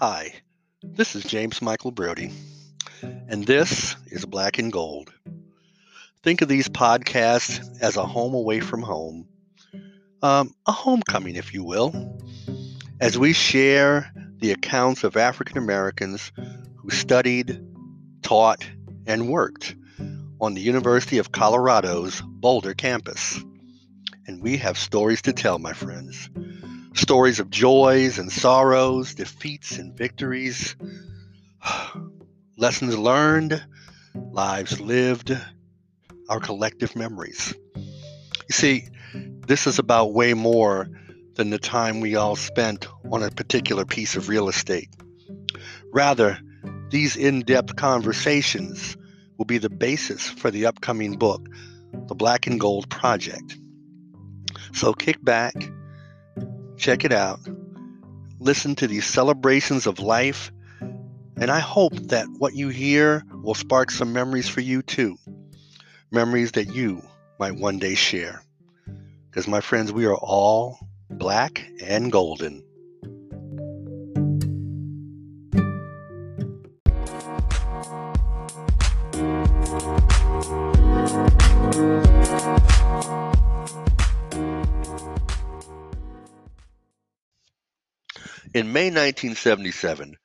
Hi, this is James Michael Brody, and this is Black and Gold. Think of these podcasts as a home away from home, um, a homecoming, if you will, as we share the accounts of African Americans who studied, taught, and worked on the University of Colorado's Boulder campus. And we have stories to tell, my friends. Stories of joys and sorrows, defeats and victories, lessons learned, lives lived, our collective memories. You see, this is about way more than the time we all spent on a particular piece of real estate. Rather, these in depth conversations will be the basis for the upcoming book, The Black and Gold Project. So kick back, check it out, listen to these celebrations of life, and I hope that what you hear will spark some memories for you too. Memories that you might one day share. Because, my friends, we are all black and golden. In May 1977,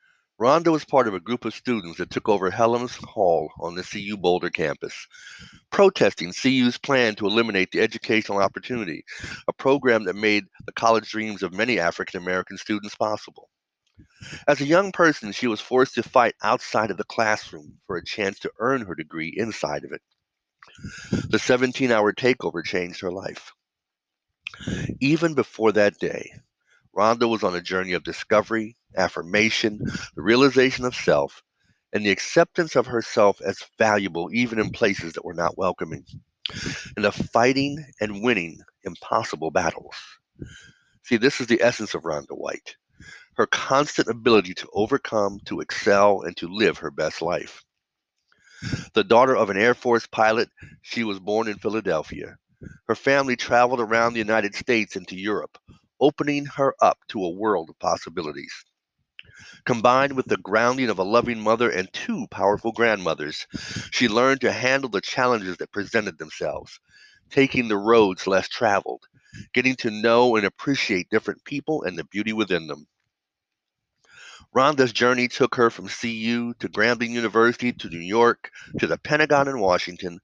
Rhonda was part of a group of students that took over Hellems Hall on the CU Boulder campus, protesting CU's plan to eliminate the educational opportunity, a program that made the college dreams of many African American students possible. As a young person, she was forced to fight outside of the classroom for a chance to earn her degree inside of it. The 17 hour takeover changed her life. Even before that day, Rhonda was on a journey of discovery, affirmation, the realization of self, and the acceptance of herself as valuable even in places that were not welcoming, and of fighting and winning impossible battles. See, this is the essence of Rhonda White her constant ability to overcome, to excel, and to live her best life. The daughter of an Air Force pilot, she was born in Philadelphia. Her family traveled around the United States and to Europe, opening her up to a world of possibilities. Combined with the grounding of a loving mother and two powerful grandmothers, she learned to handle the challenges that presented themselves, taking the roads less traveled, getting to know and appreciate different people and the beauty within them. Rhonda's journey took her from CU to Grambling University to New York to the Pentagon in Washington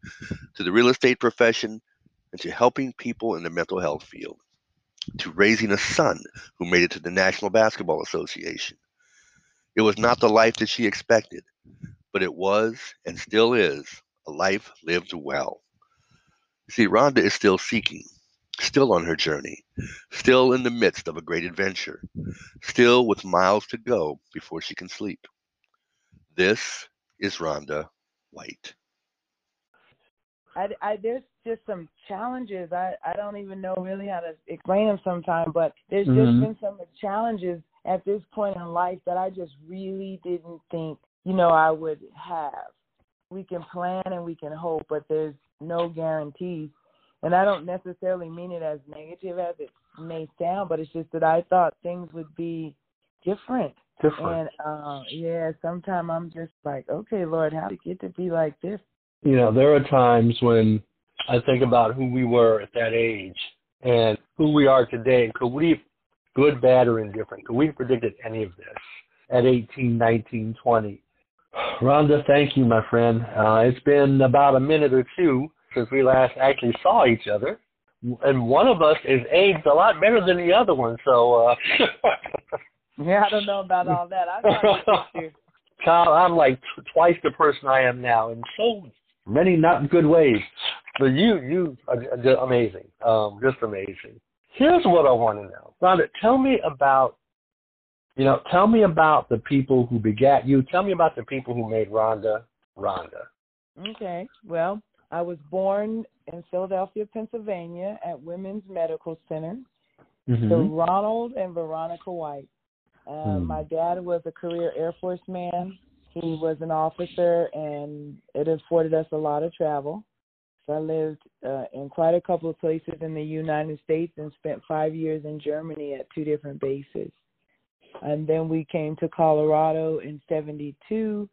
to the real estate profession and to helping people in the mental health field to raising a son who made it to the National Basketball Association. It was not the life that she expected, but it was and still is a life lived well. See, Rhonda is still seeking, still on her journey, still in the midst of a great adventure, still with miles to go before she can sleep. This is Rhonda White. I, I there's just some challenges. I I don't even know really how to explain them sometimes, but there's mm-hmm. just been some challenges at this point in life that I just really didn't think you know I would have. We can plan and we can hope, but there's no guarantees. And I don't necessarily mean it as negative as it may sound, but it's just that I thought things would be different. Different. And uh yeah, sometimes I'm just like, okay, Lord, how did it get to be like this? You know, there are times when I think about who we were at that age and who we are today. Could we, good, bad, or indifferent, could we have predicted any of this at 18, 19, 20? Rhonda, thank you, my friend. Uh, it's been about a minute or two since we last actually saw each other. And one of us is aged a lot better than the other one, so. Uh... yeah, I don't know about all that. I'm Kyle, I'm like twice the person I am now, and so many not good ways. But you, you are amazing, um, just amazing. Here's what I want to know, Rhonda. Tell me about, you know, tell me about the people who begat you. Tell me about the people who made Rhonda Rhonda. Okay. Well, I was born in Philadelphia, Pennsylvania, at Women's Medical Center. Mm-hmm. To Ronald and Veronica White. Uh, hmm. My dad was a career Air Force man. He was an officer, and it afforded us a lot of travel. So I lived uh, in quite a couple of places in the United States and spent five years in Germany at two different bases. And then we came to Colorado in 72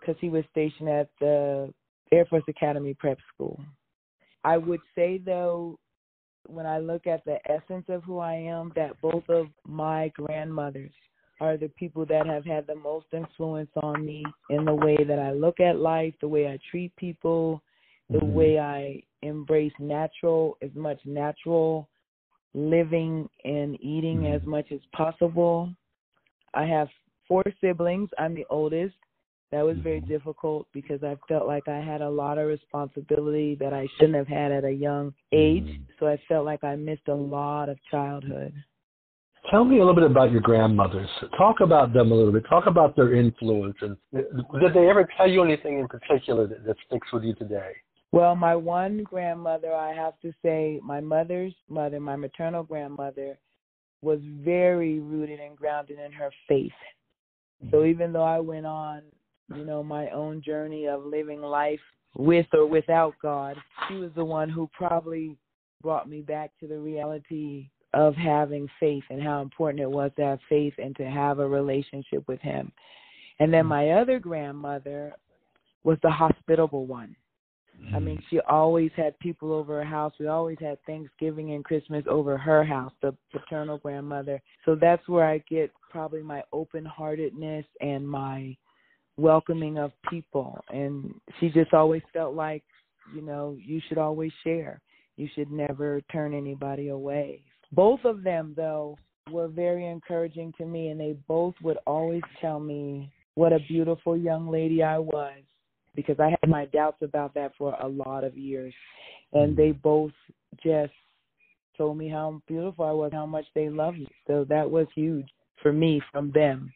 because he was stationed at the Air Force Academy Prep School. I would say, though, when I look at the essence of who I am, that both of my grandmothers are the people that have had the most influence on me in the way that I look at life, the way I treat people, the mm-hmm. way I embrace natural, as much natural living and eating mm-hmm. as much as possible. I have four siblings. I'm the oldest. That was very mm-hmm. difficult because I felt like I had a lot of responsibility that I shouldn't have had at a young age. Mm-hmm. So I felt like I missed a lot of childhood. Tell me a little bit about your grandmothers. Talk about them a little bit. Talk about their influence. And did they ever tell you anything in particular that, that sticks with you today? Well, my one grandmother, I have to say, my mother's mother, my maternal grandmother, was very rooted and grounded in her faith. So mm-hmm. even though I went on, you know, my own journey of living life with or without God, she was the one who probably brought me back to the reality of having faith and how important it was to have faith and to have a relationship with him. And then mm-hmm. my other grandmother was the hospitable one. I mean, she always had people over her house. We always had Thanksgiving and Christmas over her house, the paternal grandmother. So that's where I get probably my open heartedness and my welcoming of people. And she just always felt like, you know, you should always share. You should never turn anybody away. Both of them, though, were very encouraging to me, and they both would always tell me what a beautiful young lady I was because I had my doubts about that for a lot of years. And they mm-hmm. both just told me how beautiful I was, how much they loved me. So that was huge for me from them.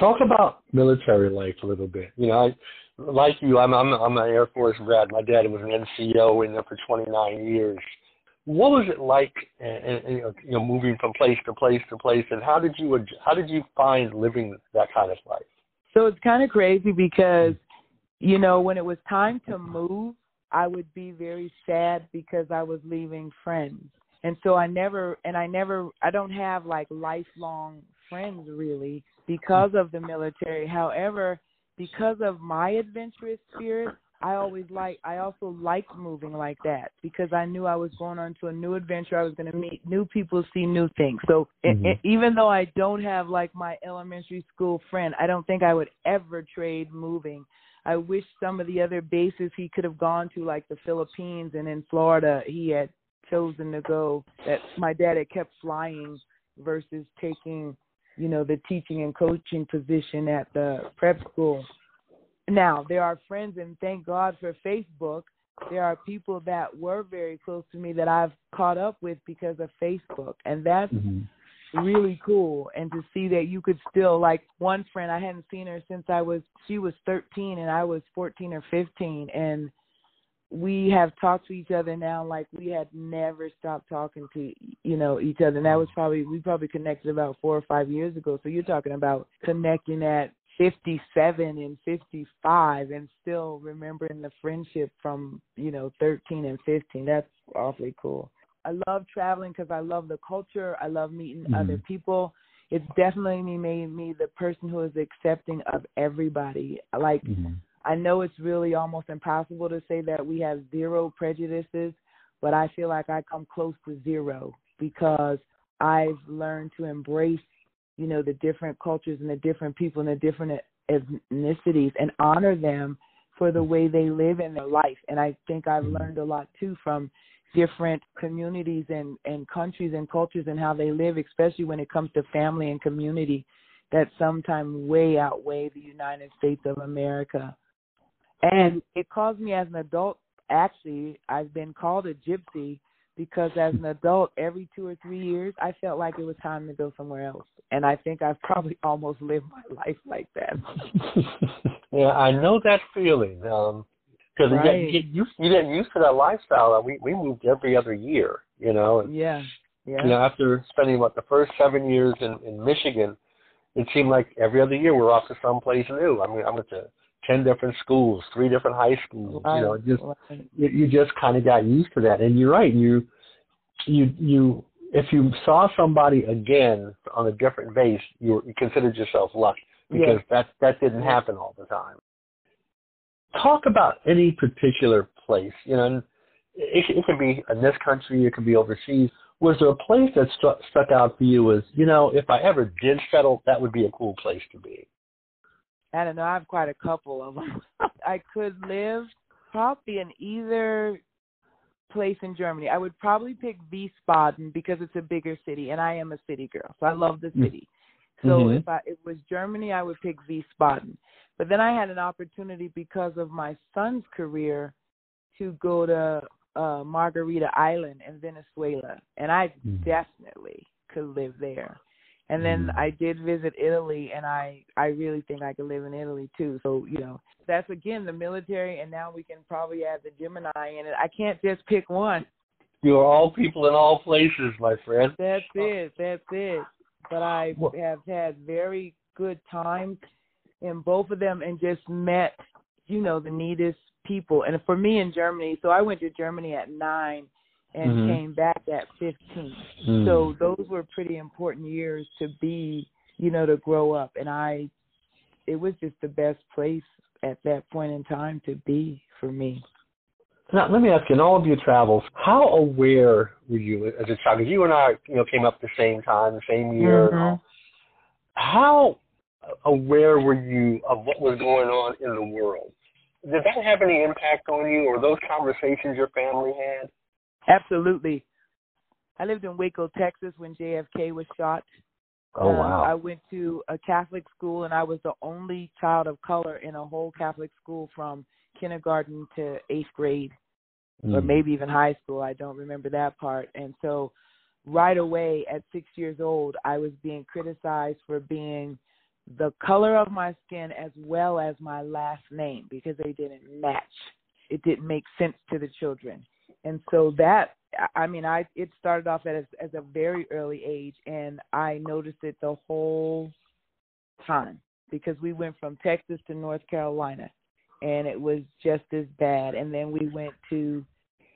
Talk about military life a little bit. You know, I like you, I'm I'm I'm an Air Force grad. My dad was an NCO in there for 29 years. What was it like, you know, moving from place to place to place, and how did you how did you find living that kind of life? So it's kind of crazy because you know, when it was time to move, I would be very sad because I was leaving friends. And so I never, and I never, I don't have like lifelong friends really because of the military. However, because of my adventurous spirit, I always like I also liked moving like that because I knew I was going on to a new adventure. I was going to meet new people, see new things. So mm-hmm. it, it, even though I don't have like my elementary school friend, I don't think I would ever trade moving I wish some of the other bases he could have gone to, like the Philippines and in Florida, he had chosen to go. That my dad had kept flying versus taking, you know, the teaching and coaching position at the prep school. Now there are friends, and thank God for Facebook. There are people that were very close to me that I've caught up with because of Facebook, and that's mm-hmm. really cool. And to see that you could still like one friend I hadn't seen her since I was she was 13 and I was 14 or 15 and we have talked to each other now like we had never stopped talking to you know each other. And that was probably we probably connected about 4 or 5 years ago. So you're talking about connecting at 57 and 55 and still remembering the friendship from you know 13 and 15 that's awfully cool I love traveling because I love the culture. I love meeting mm-hmm. other people. It's definitely made me the person who is accepting of everybody. Like mm-hmm. I know it's really almost impossible to say that we have zero prejudices, but I feel like I come close to zero because I've learned to embrace, you know, the different cultures and the different people and the different ethnicities and honor them for the way they live in their life. And I think I've mm-hmm. learned a lot too from different communities and, and countries and cultures and how they live, especially when it comes to family and community, that sometimes way outweigh the United States of America. And it caused me as an adult, actually, I've been called a gypsy because as an adult, every two or three years, I felt like it was time to go somewhere else. And I think I've probably almost lived my life like that. yeah, I know that feeling. Um, because right. you, get used you get used to that lifestyle. We we moved every other year, you know. And, yeah. Yeah. You know, after spending what the first seven years in in Michigan, it seemed like every other year we're off to someplace new. I mean, I went to ten different schools, three different high schools. Right. You know, just right. you, you just kind of got used to that. And you're right. You you you if you saw somebody again on a different base, you, you considered yourself lucky because yes. that that didn't happen all the time. Talk about any particular place, you know. It, it could be in this country, it could be overseas. Was there a place that struck stuck out for you as, you know, if I ever did settle, that would be a cool place to be? I don't know. I have quite a couple of them. I could live probably in either place in Germany. I would probably pick Wiesbaden because it's a bigger city, and I am a city girl, so I love the mm. city. So mm-hmm. if I it was Germany, I would pick Wiesbaden. But then I had an opportunity because of my son's career to go to uh Margarita Island in Venezuela, and I mm. definitely could live there. And then mm. I did visit Italy, and I I really think I could live in Italy too. So you know, that's again the military, and now we can probably add the Gemini in it. I can't just pick one. You're all people in all places, my friend. That's it. That's it. But I have had very good times in both of them, and just met, you know, the neatest people. And for me in Germany, so I went to Germany at nine and mm-hmm. came back at 15. Mm. So those were pretty important years to be, you know, to grow up. And I, it was just the best place at that point in time to be for me. Now, let me ask you, in all of your travels, how aware were you as a child? Because you and I, you know, came up the same time, the same year. Mm-hmm. How aware were you of what was going on in the world? Did that have any impact on you, or those conversations your family had? Absolutely. I lived in Waco, Texas when JFK was shot. Oh um, wow! I went to a Catholic school, and I was the only child of color in a whole Catholic school from kindergarten to eighth grade, mm. or maybe even high school. I don't remember that part. And so, right away at six years old, I was being criticized for being the color of my skin as well as my last name because they didn't match. It didn't make sense to the children and so that I mean, I it started off as as a very early age, and I noticed it the whole time because we went from Texas to North Carolina, and it was just as bad. And then we went to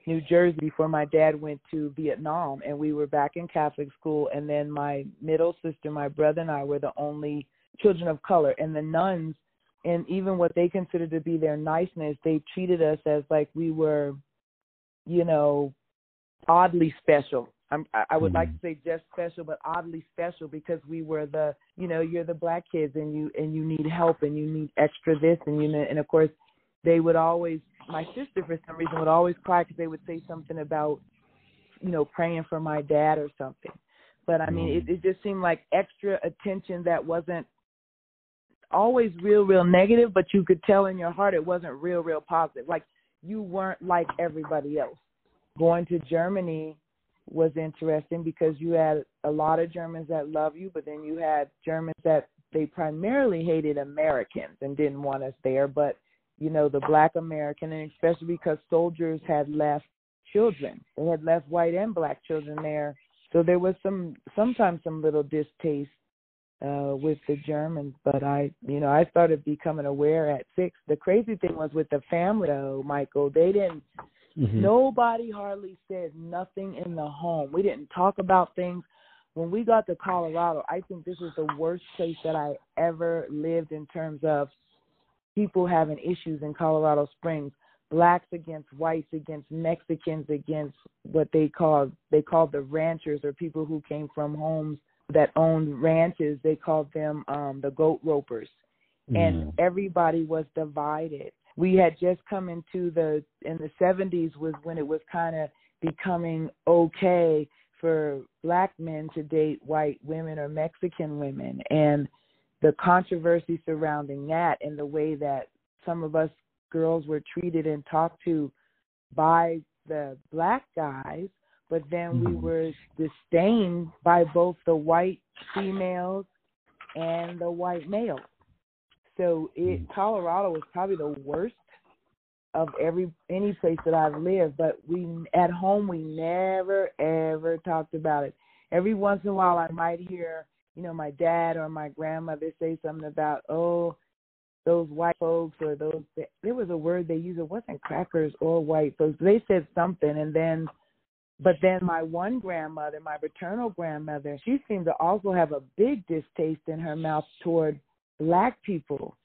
New Jersey before my dad went to Vietnam, and we were back in Catholic school. And then my middle sister, my brother, and I were the only children of color, and the nuns. And even what they considered to be their niceness, they treated us as like we were you know, oddly special. I'm, I would mm-hmm. like to say just special, but oddly special because we were the, you know, you're the black kids and you and you need help and you need extra this and you know, and of course they would always. My sister for some reason would always cry because they would say something about, you know, praying for my dad or something. But I mean, mm-hmm. it, it just seemed like extra attention that wasn't always real, real negative, but you could tell in your heart it wasn't real, real positive. Like you weren't like everybody else. Going to Germany was interesting because you had a lot of Germans that love you, but then you had Germans that they primarily hated Americans and didn't want us there, but you know, the black American and especially because soldiers had left children. They had left white and black children there. So there was some sometimes some little distaste uh with the Germans, but I you know, I started becoming aware at six. The crazy thing was with the family though, Michael, they didn't mm-hmm. nobody hardly said nothing in the home. We didn't talk about things. When we got to Colorado, I think this was the worst place that I ever lived in terms of people having issues in Colorado Springs. Blacks against whites against Mexicans against what they called they called the ranchers or people who came from homes that owned ranches, they called them um, the goat ropers. Mm. And everybody was divided. We had just come into the in the 70s was when it was kind of becoming okay for black men to date white women or Mexican women and the controversy surrounding that and the way that some of us girls were treated and talked to by the black guys but then we mm-hmm. were disdained by both the white females and the white males. So it mm. Colorado was probably the worst of every any place that I've lived, but we at home we never ever talked about it. Every once in a while I might hear, you know, my dad or my grandmother say something about, oh, those white folks or those there was a word they used it wasn't crackers or white folks. They said something and then But then my one grandmother, my paternal grandmother, she seemed to also have a big distaste in her mouth toward black people.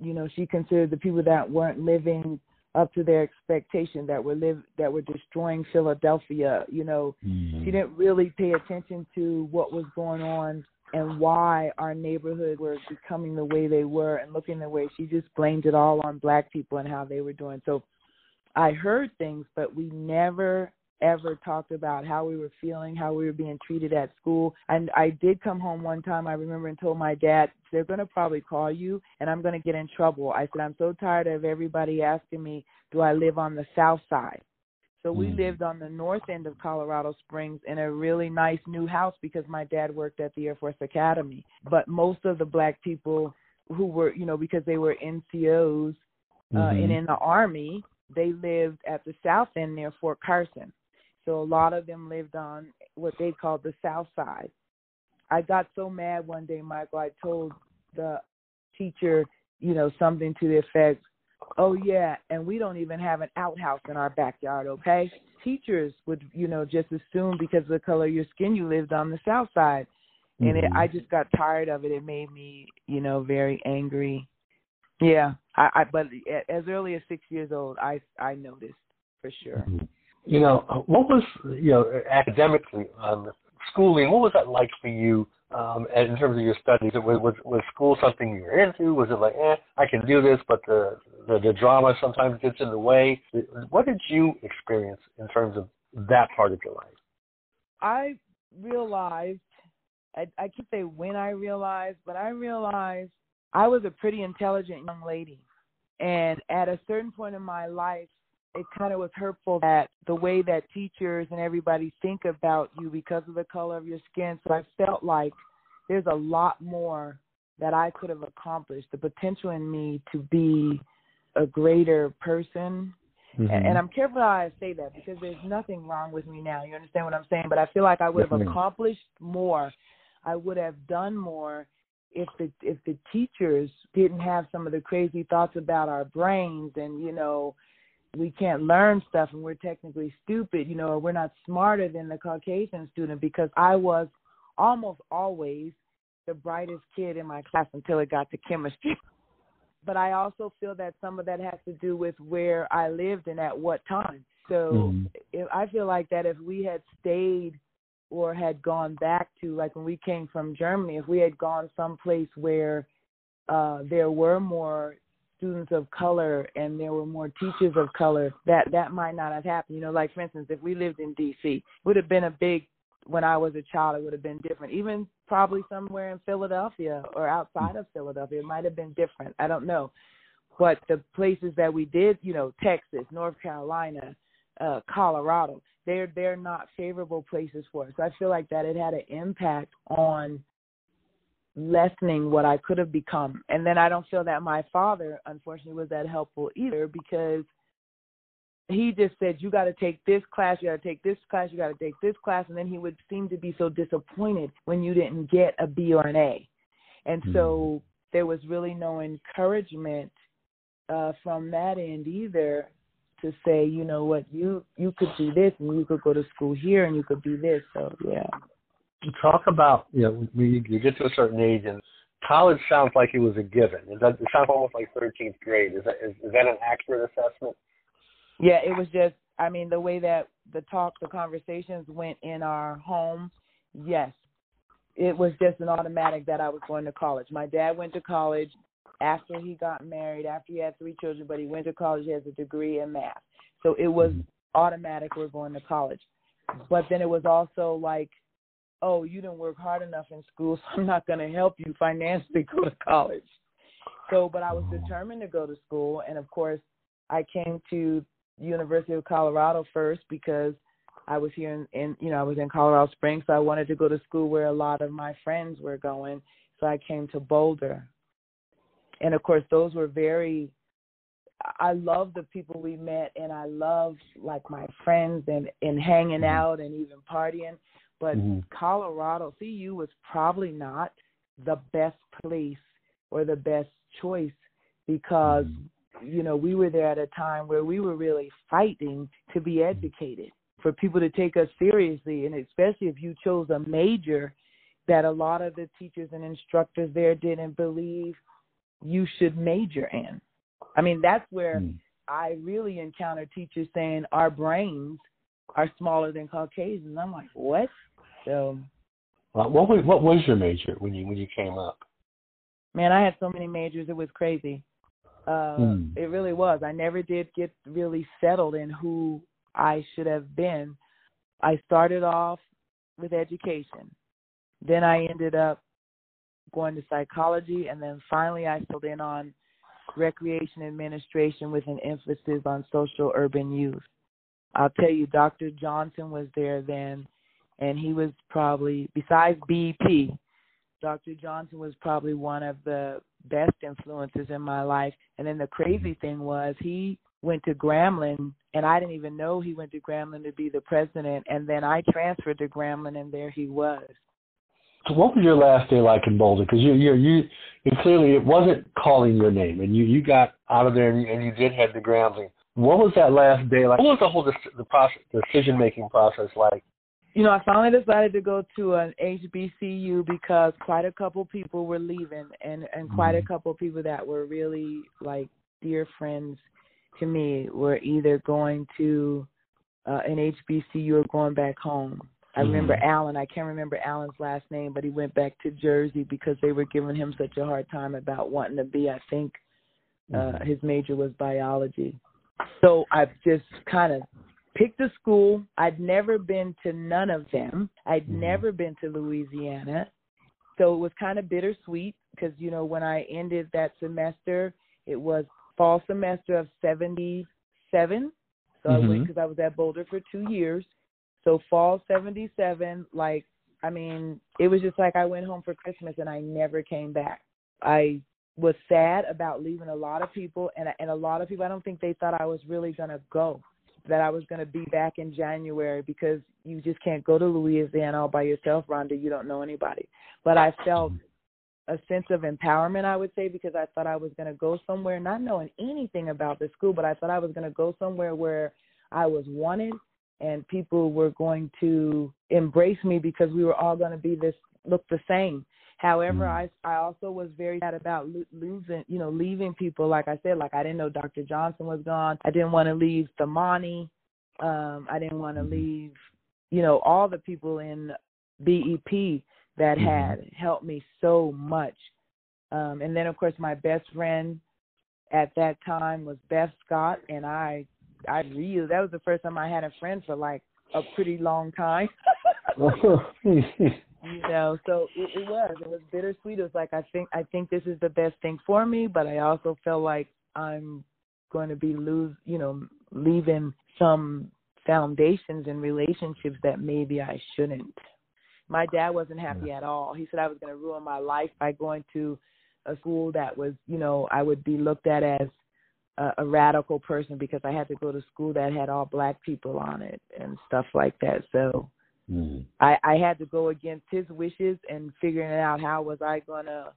You know, she considered the people that weren't living up to their expectation that were live that were destroying Philadelphia. You know, mm-hmm. she didn't really pay attention to what was going on and why our neighborhood were becoming the way they were and looking the way she just blamed it all on black people and how they were doing. So I heard things, but we never ever talked about how we were feeling, how we were being treated at school. And I did come home one time, I remember, and told my dad, they're going to probably call you and I'm going to get in trouble. I said, I'm so tired of everybody asking me, do I live on the south side? So we mm. lived on the north end of Colorado Springs in a really nice new house because my dad worked at the Air Force Academy. But most of the black people who were, you know, because they were NCOs uh, mm-hmm. and in the Army, they lived at the south end near Fort Carson. So a lot of them lived on what they called the south side. I got so mad one day, Michael, I told the teacher, you know, something to the effect, oh yeah, and we don't even have an outhouse in our backyard, okay? Teachers would, you know, just assume because of the color of your skin you lived on the south side. And mm-hmm. it, I just got tired of it. It made me, you know, very angry. Yeah, I, I but as early as six years old, I I noticed for sure. Mm-hmm. You know, what was you know academically um, schooling? What was that like for you um, in terms of your studies? Was, was was school something you were into? Was it like, eh, I can do this, but the, the the drama sometimes gets in the way? What did you experience in terms of that part of your life? I realized, I, I can't say when I realized, but I realized I was a pretty intelligent young lady, and at a certain point in my life, it kind of was hurtful that the way that teachers and everybody think about you because of the color of your skin. So I felt like there's a lot more that I could have accomplished, the potential in me to be a greater person. Mm-hmm. And, and I'm careful how I say that because there's nothing wrong with me now. You understand what I'm saying? But I feel like I would have accomplished more. I would have done more if the if the teachers didn't have some of the crazy thoughts about our brains and you know we can't learn stuff and we're technically stupid, you know, or we're not smarter than the Caucasian student because I was almost always the brightest kid in my class until it got to chemistry. but I also feel that some of that has to do with where I lived and at what time. So mm-hmm. if, I feel like that if we had stayed or had gone back to like when we came from Germany, if we had gone someplace where uh there were more students of color and there were more teachers of color, that that might not have happened. You know, like for instance, if we lived in D.C., would have been a big. When I was a child, it would have been different. Even probably somewhere in Philadelphia or outside of Philadelphia, it might have been different. I don't know. But the places that we did, you know, Texas, North Carolina, uh, Colorado, they're they're not favorable places for us. So I feel like that it had an impact on lessening what I could have become. And then I don't feel that my father, unfortunately, was that helpful either because he just said, You got to take this class, you got to take this class, you got to take this class. And then he would seem to be so disappointed when you didn't get a B or an A. And mm-hmm. so there was really no encouragement uh, from that end either to say, you know what, you you could do this and you could go to school here and you could do this. So yeah talk about you know we, you get to a certain age and college sounds like it was a given. It, does, it sounds almost like 13th grade. Is that is, is that an accurate assessment? Yeah, it was just. I mean, the way that the talk, the conversations went in our home. Yes, it was just an automatic that I was going to college. My dad went to college after he got married, after he had three children, but he went to college. He has a degree in math, so it was automatic. We're going to college. But then it was also like oh, you didn't work hard enough in school, so I'm not going to help you financially go to college. So, but I was determined to go to school, and of course, I came to University of Colorado first because I was here in, in you know I was in Colorado Springs, so I wanted to go to school where a lot of my friends were going. So I came to Boulder, and of course, those were very. I love the people we met, and I love like my friends and and hanging mm-hmm. out and even partying. But mm-hmm. Colorado, CU was probably not the best place or the best choice because mm-hmm. you know we were there at a time where we were really fighting to be educated for people to take us seriously, and especially if you chose a major that a lot of the teachers and instructors there didn't believe you should major in. I mean, that's where mm. I really encounter teachers saying our brains are smaller than Caucasians. I'm like, what? So, well, what was what was your major when you when you came up? Man, I had so many majors. It was crazy. Uh, mm. It really was. I never did get really settled in who I should have been. I started off with education. Then I ended up going to psychology, and then finally I filled in on recreation administration with an emphasis on social urban youth. I'll tell you, Dr. Johnson was there then, and he was probably, besides BEP, Dr. Johnson was probably one of the best influences in my life. And then the crazy mm-hmm. thing was he went to Grambling, and I didn't even know he went to Grambling to be the president. And then I transferred to Grambling, and there he was. So, what was your last day like in Boulder? Because you, you, you, you clearly it wasn't calling your name, and you, you got out of there, and you, and you did head to Grambling. What was that last day like? What was the whole the process, decision making process like? You know, I finally decided to go to an HBCU because quite a couple people were leaving, and and quite mm-hmm. a couple people that were really like dear friends to me were either going to uh, an HBCU or going back home. I remember mm-hmm. Alan. I can't remember Alan's last name, but he went back to Jersey because they were giving him such a hard time about wanting to be. I think uh, mm-hmm. his major was biology. So I've just kind of picked a school. I'd never been to none of them. I'd mm-hmm. never been to Louisiana. So it was kind of bittersweet because, you know, when I ended that semester, it was fall semester of 77. So mm-hmm. I went because mm-hmm. I was at Boulder for two years. So fall 77, like, I mean, it was just like I went home for Christmas and I never came back. I was sad about leaving a lot of people and and a lot of people I don't think they thought I was really going to go that I was going to be back in January because you just can't go to Louisiana all by yourself, Rhonda. You don't know anybody. But I felt a sense of empowerment, I would say, because I thought I was going to go somewhere, not knowing anything about the school, but I thought I was going to go somewhere where I was wanted and people were going to embrace me because we were all going to be this look the same However, mm. I I also was very sad about lo- losing, you know, leaving people. Like I said, like I didn't know Dr. Johnson was gone. I didn't want to leave Thamani. Um, I didn't want to mm-hmm. leave, you know, all the people in BEP that mm-hmm. had helped me so much. Um, and then of course my best friend at that time was Beth Scott, and I I really that was the first time I had a friend for like a pretty long time. you know so it, it was it was bittersweet. It was like i think i think this is the best thing for me but i also felt like i'm going to be lose you know leaving some foundations and relationships that maybe i shouldn't. My dad wasn't happy at all. He said i was going to ruin my life by going to a school that was you know i would be looked at as a, a radical person because i had to go to school that had all black people on it and stuff like that. So Mm. I, I had to go against his wishes and figuring out how was I gonna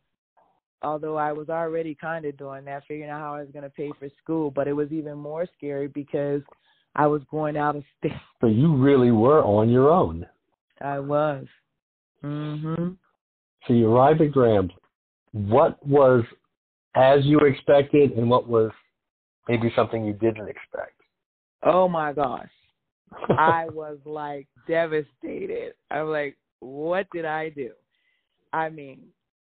although I was already kind of doing that, figuring out how I was going to pay for school. But it was even more scary because I was going out of state. So you really were on your own. I was. Mhm. So you arrived at Grambling. What was as you expected, and what was maybe something you didn't expect? Oh my gosh. I was like devastated. I'm like, what did I do? I mean,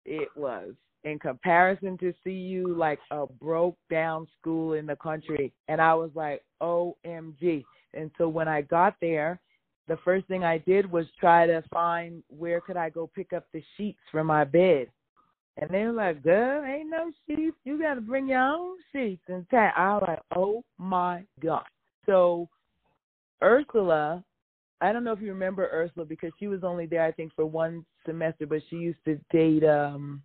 it was in comparison to CU like a broke down school in the country. And I was like, OMG. And so when I got there, the first thing I did was try to find where could I go pick up the sheets for my bed. And they were like, girl, ain't no sheets. You got to bring your own sheets and. I was like, oh my God. So Ursula, I don't know if you remember Ursula because she was only there I think for one semester, but she used to date um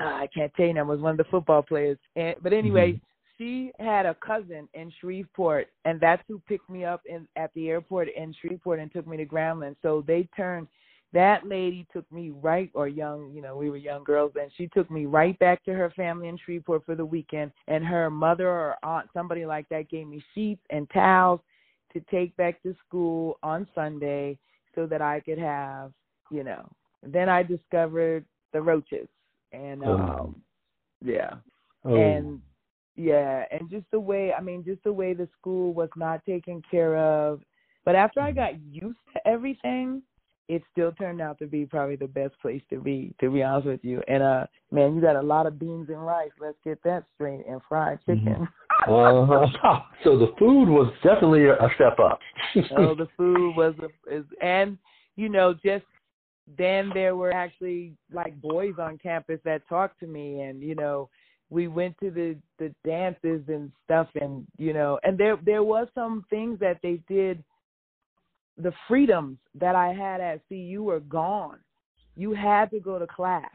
uh, I can't tell you now was one of the football players. And but anyway, mm-hmm. she had a cousin in Shreveport, and that's who picked me up in at the airport in Shreveport and took me to Grambling. So they turned. That lady took me right, or young, you know, we were young girls, and she took me right back to her family in Shreveport for the weekend. And her mother or aunt, somebody like that, gave me sheets and towels to take back to school on Sunday so that I could have, you know. Then I discovered the roaches and Oh. um yeah. Oh. And yeah, and just the way I mean, just the way the school was not taken care of. But after I got used to everything, it still turned out to be probably the best place to be, to be honest with you. And uh man, you got a lot of beans and rice, let's get that straight, and fried chicken. uh-huh. So the food was definitely a step up. oh, the food was a, is and you know, just then there were actually like boys on campus that talked to me and, you know, we went to the the dances and stuff and you know and there there was some things that they did the freedoms that I had at CU were gone. You had to go to class.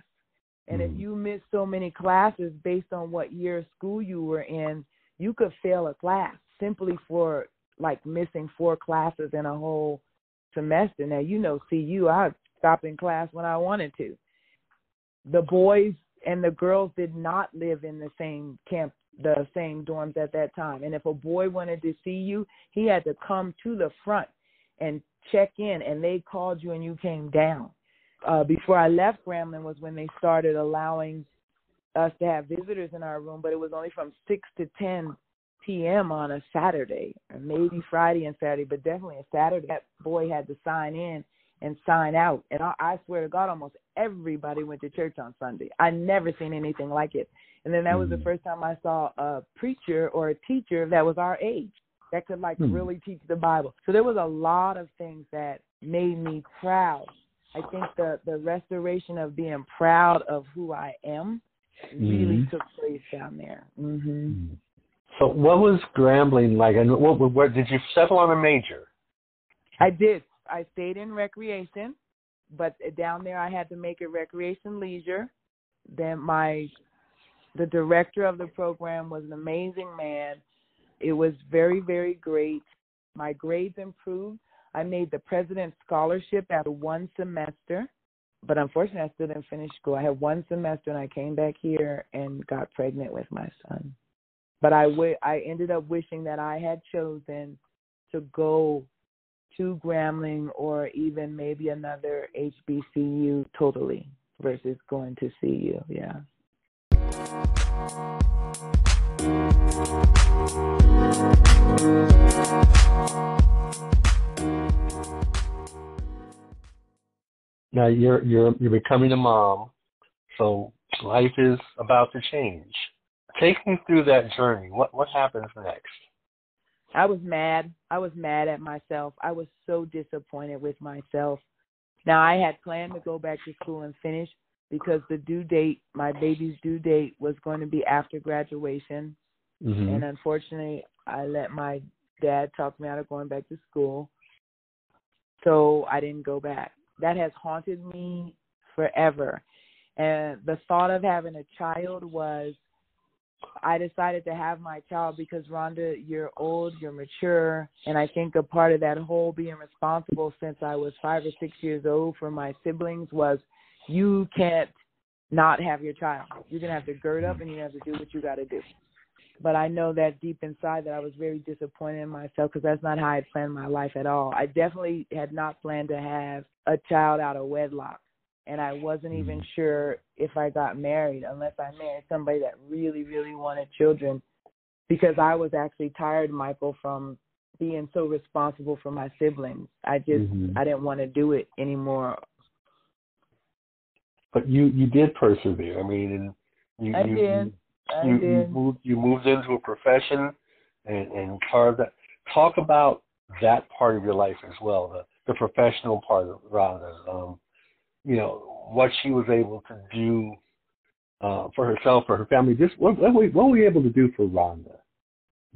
And if Mhm. you missed so many classes based on what year of school you were in, you could fail a class simply for like missing four classes in a whole semester. Now you know CU, I stopped in class when I wanted to. The boys and the girls did not live in the same camp the same dorms at that time. And if a boy wanted to see you, he had to come to the front and check in and they called you and you came down. Uh before I left Grambling was when they started allowing us to have visitors in our room, but it was only from six to ten PM on a Saturday, or maybe Friday and Saturday, but definitely a Saturday. That boy had to sign in and sign out. And I, I swear to God, almost everybody went to church on Sunday. I never seen anything like it. And then that was the Mhm. first time I saw a preacher or a teacher that was our age that could like Hmm. really teach the Bible. So there was a lot of things that made me proud. I think the the restoration of being proud of who I am really Mhm. took place down there. hmm So what was Grambling like, and what, what, what did you settle on a major? I did. I stayed in recreation, but down there I had to make it recreation leisure. Then my the director of the program was an amazing man. It was very very great. My grades improved. I made the president's scholarship after one semester, but unfortunately I still didn't finish school. I had one semester and I came back here and got pregnant with my son. But I w- I ended up wishing that I had chosen to go to Grambling or even maybe another HBCU totally versus going to CU. Yeah. Now you're you're you're becoming a mom, so life is about to change. Take me through that journey. What what happens next? I was mad. I was mad at myself. I was so disappointed with myself. Now I had planned to go back to school and finish because the due date, my baby's due date was going to be after graduation. Mm-hmm. And unfortunately, I let my dad talk me out of going back to school. So I didn't go back. That has haunted me forever. And the thought of having a child was I decided to have my child because Rhonda, you're old, you're mature, and I think a part of that whole being responsible since I was five or six years old for my siblings was you can't not have your child. You're gonna have to gird up and you have to do what you got to do. But I know that deep inside that I was very disappointed in myself because that's not how I planned my life at all. I definitely had not planned to have a child out of wedlock and I wasn't even sure if I got married unless I married somebody that really, really wanted children because I was actually tired, Michael, from being so responsible for my siblings. I just Mhm. I didn't want to do it anymore. But you you did persevere. I mean, and you I you, did. I you, you moved you moved into a profession and and carved that. Talk about that part of your life as well, the the professional part of Rhonda. Um, you know what she was able to do uh, for herself, for her family. Just what what were, what were you able to do for Rhonda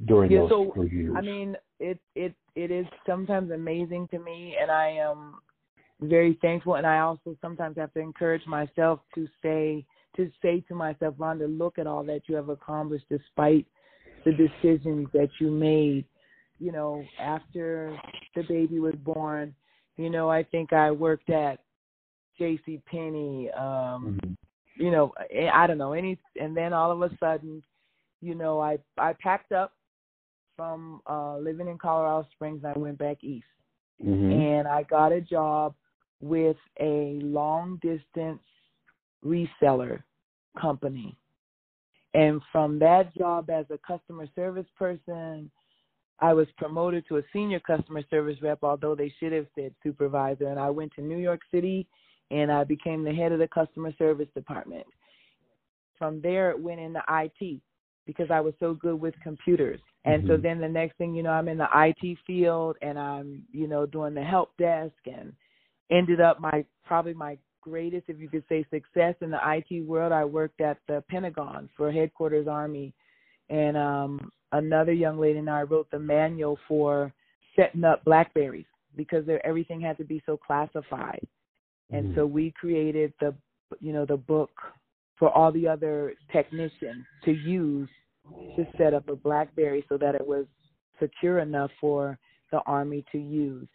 during Yeah, those so, four years? I mean, it it it is sometimes amazing to me, and I am very thankful. And I also sometimes have to encourage myself to say to say to myself, Rhonda, look at all that you have accomplished despite the decisions that you made. You know, after the baby was born, you know, I think I worked at J.C. Penney. Um, Mhm. you know, I I don't know any, and then all of a sudden, you know, I I packed up from uh living in Colorado Springs. I went back east, Mm-hmm. and I got a job with a long distance reseller company. And from that job as a customer service person, I was promoted to a senior customer service rep, although they should have said supervisor. And I went to New York City and I became the head of the customer service department. From there, it went into IT because I was so good with computers. And so Mhm. then the next thing you know, I'm in the IT field and I'm, you know, doing the help desk and ended up my probably my greatest, if you could say, success in the IT world. I worked at the Pentagon for headquarters Army, and um, another young lady and I wrote the manual for setting up Blackberries because everything had to be so classified. And Mhm. so we created the, you know, the book for all the other technicians to use to set up a BlackBerry so that it was secure enough for the Army to use.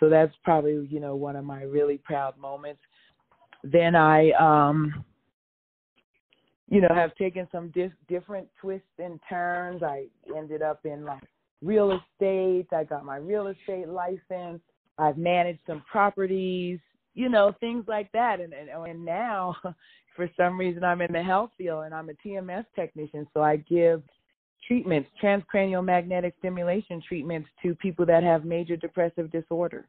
So that's probably, you know, one of my really proud moments. Then I, um, you know, have taken some dis- different twists and turns. I ended up in like real estate. I got my real estate license. I've managed some properties, you know, things like that. And and, and now, for some reason, I'm in the health field and I'm a TMS technician. So I give treatments, transcranial magnetic stimulation treatments to people that have major depressive disorder.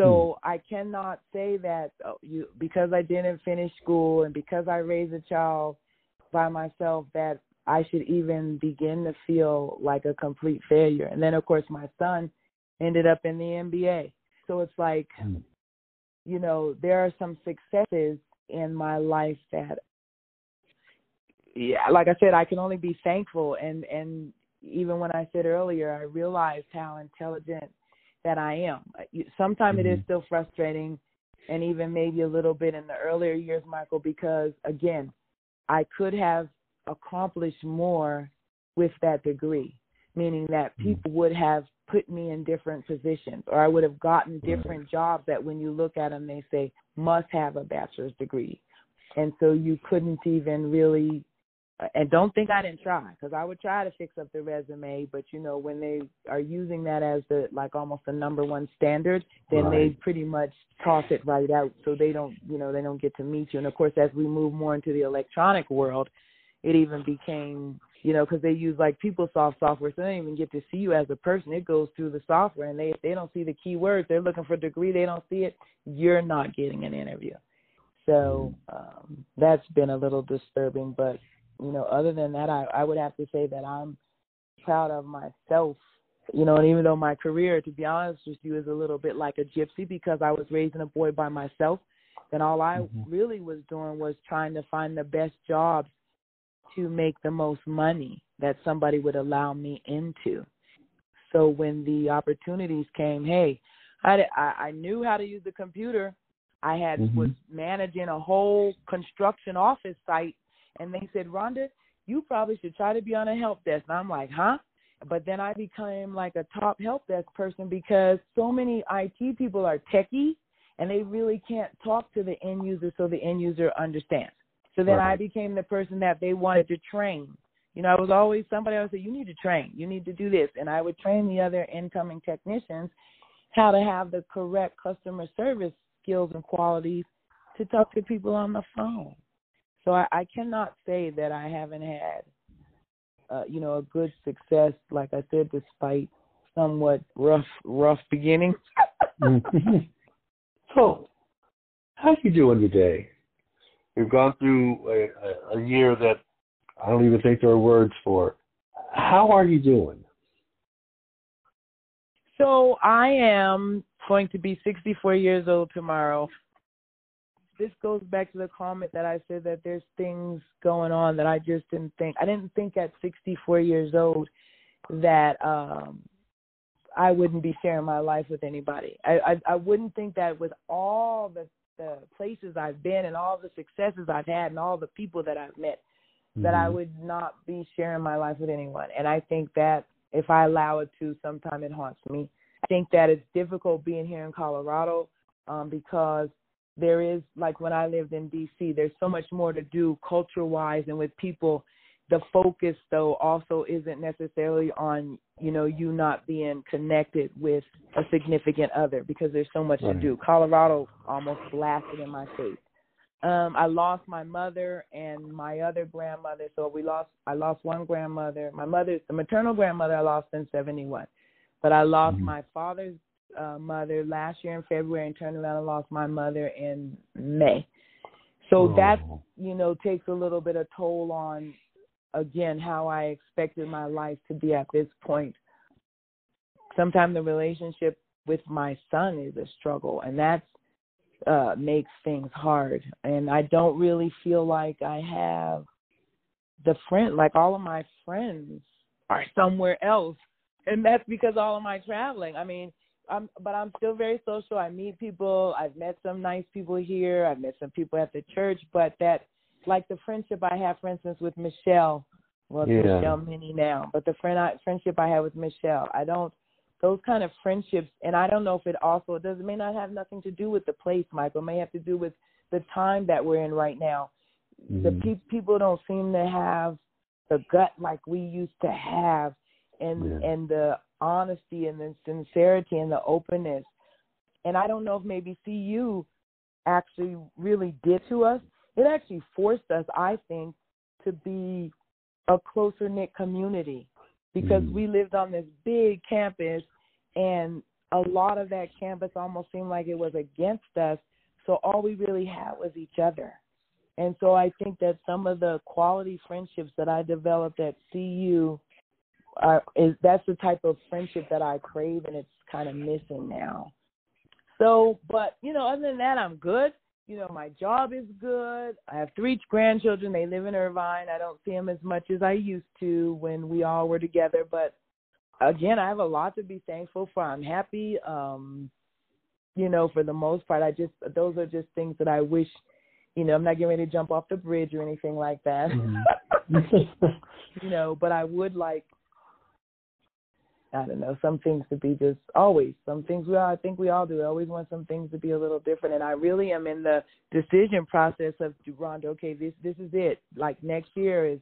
So I cannot say that oh, you because I didn't finish school and because I raised a child by myself that I should even begin to feel like a complete failure. And then of course my son ended up in the NBA. So it's like Mm. you know, there are some successes in my life that yeah, like I said, I can only be thankful and and even when I said earlier, I realized how intelligent that I am. Sometimes it is Mhm. still frustrating and even maybe a little bit in the earlier years, Michael, because again, I could have accomplished more with that degree, meaning that Mhm. people would have put me in different positions or I would have gotten different jobs that when you look at them, they say must have a bachelor's degree. And so you couldn't even really and don't think I didn't try because I would try to fix up the resume, but you know when they are using that as the like almost the number one standard, then they pretty much toss it right out, so they don't you know they don't get to meet you. And of course, as we move more into the electronic world, it even became you know because they use like PeopleSoft software, so they don't even get to see you as a person. It goes through the software, and they if they don't see the keywords, they're looking for a degree, they don't see it, you're not getting an interview. So um, that's been a little disturbing, but you know, other than that, I, I would have to say that I'm proud of myself. You know, and even though my career, to be honest with you, is a little bit like a gypsy because I was raising a boy by myself, then all I Mhm. really was doing was trying to find the best jobs to make the most money that somebody would allow me into. So when the opportunities came, hey, I, I, I knew how to use the computer. I had Mhm. was managing a whole construction office site and they said, Rhonda, you probably should try to be on a help desk. And I'm like, huh? But then I became like a top help desk person because so many IT people are techie and they really can't talk to the end user so the end user understands. So then I became the person that they wanted to train. You know, I was always somebody I would say, You need to train, you need to do this and I would train the other incoming technicians how to have the correct customer service skills and qualities to talk to people on the phone. So I, I cannot say that I haven't had, uh, you know, a good success. Like I said, despite somewhat rough, rough beginnings. So, how are you doing today? We've gone through a, a, a year that I don't even think there are words for. How are you doing? so I am going to be 64 years old tomorrow. This goes back to the comment that I said that there's things going on that I just didn't think. I didn't think at 64 years old that um I wouldn't be sharing my life with anybody. I, I I wouldn't think that with all the the places I've been and all the successes I've had and all the people that I've met that I Mhm. would not be sharing my life with anyone. And I think that if I allow it to, sometime it haunts me. I think that it's difficult being here in Colorado um, because there is, like when I lived in D.C., there's so much more to do culture wise and with people the focus though also isn't necessarily on you know you not being connected with a significant other because there's so much right. to do. Colorado almost blasted in my face. Um, I lost my mother and my other grandmother. So we lost. I lost one grandmother. My mother's the maternal grandmother, I lost in '71, but I lost mm-hmm. my father's uh, mother last year in February and turned around and lost my mother in May. So oh. that you know takes a little bit of toll on again how I expected my life to be at this point. Sometimes the relationship with my son is a struggle, and that's uh makes things hard. And I don't really feel like I have the friend like all of my friends are somewhere else, and that's because all of my traveling. I mean, I'm but I'm still very social. I meet people. I've met some nice people here. I've met some people at the church, but that like the friendship I have, for instance, with Michelle. Well, yeah. Michelle Minnie now, but the friend I, friendship I have with Michelle, I don't. Those kind of friendships, and I don't know if it also does. It may not have nothing to do with the place, Michael. It may have to do with the time that we're in right now. Mm-hmm. The pe- people don't seem to have the gut like we used to have, and yeah. and the honesty and the sincerity and the openness. And I don't know if maybe CU actually really did to us. It actually forced us, I think, to be a closer knit community because mm. we lived on this big campus and a lot of that campus almost seemed like it was against us. So all we really had was each other. And so I think that some of the quality friendships that I developed at CU are, is that's the type of friendship that I crave, and it's kind of missing now. So, but you know, other than that, I'm good. You know, my job is good. I have three grandchildren. They live in Irvine. I don't see them as much as I used to when we all were together. But again, I have a lot to be thankful for. I'm happy. Um, you know, for the most part, I just those are just things that I wish. You know, I'm not getting ready to jump off the bridge or anything like that. Mm-hmm. you know, but I would like I don't know, some things to be just always some things we all I think we all do. I always want some things to be a little different and I really am in the decision process of Rhonda, okay, this this is it. Like next year is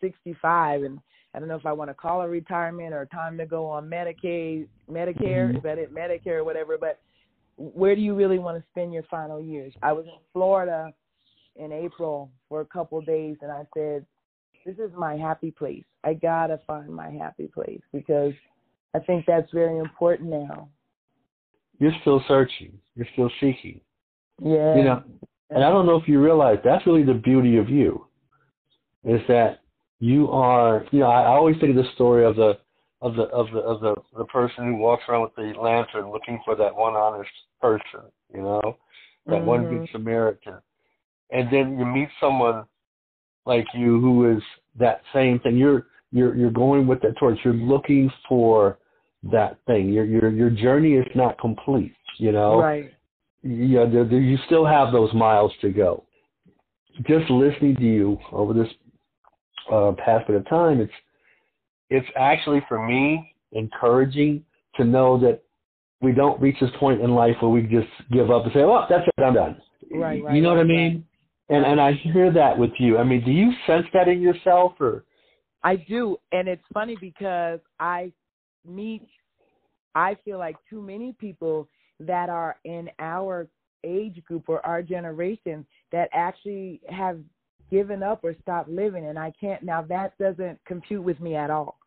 sixty five and I don't know if I want to call it retirement or time to go on Medicaid Medicare, mm-hmm. is that it, Medicare or whatever, but where do you really want to spend your final years? I was in Florida in April for a couple of days and I said, this is my happy place. I gotta find my happy place because I think that's very important now. You're still searching. You're still seeking. Yeah. You know, and I don't know if you realize that's really the beauty of you, is that you are. You know, I always think of the story of the of the of the of the the person who walks around with the lantern looking for that one honest person. You know, that mm-hmm. one good Samaritan, and then you meet someone like you who is that same thing. You're you're you're going with that torch. You're looking for that thing. Your your your journey is not complete. You know. Right. Yeah, there, you still have those miles to go. Just listening to you over this uh, past bit of time, it's it's actually for me encouraging to know that we don't reach this point in life where we just give up and say, "Well, that's it, I'm done." Right. right you know right, what I mean? And and I hear that with you. I mean, do you sense that in yourself or I do, and it's funny because I meet I feel like too many people that are in our age group or our generation that actually have given up or stopped living and I can't now that doesn't compute with me at all.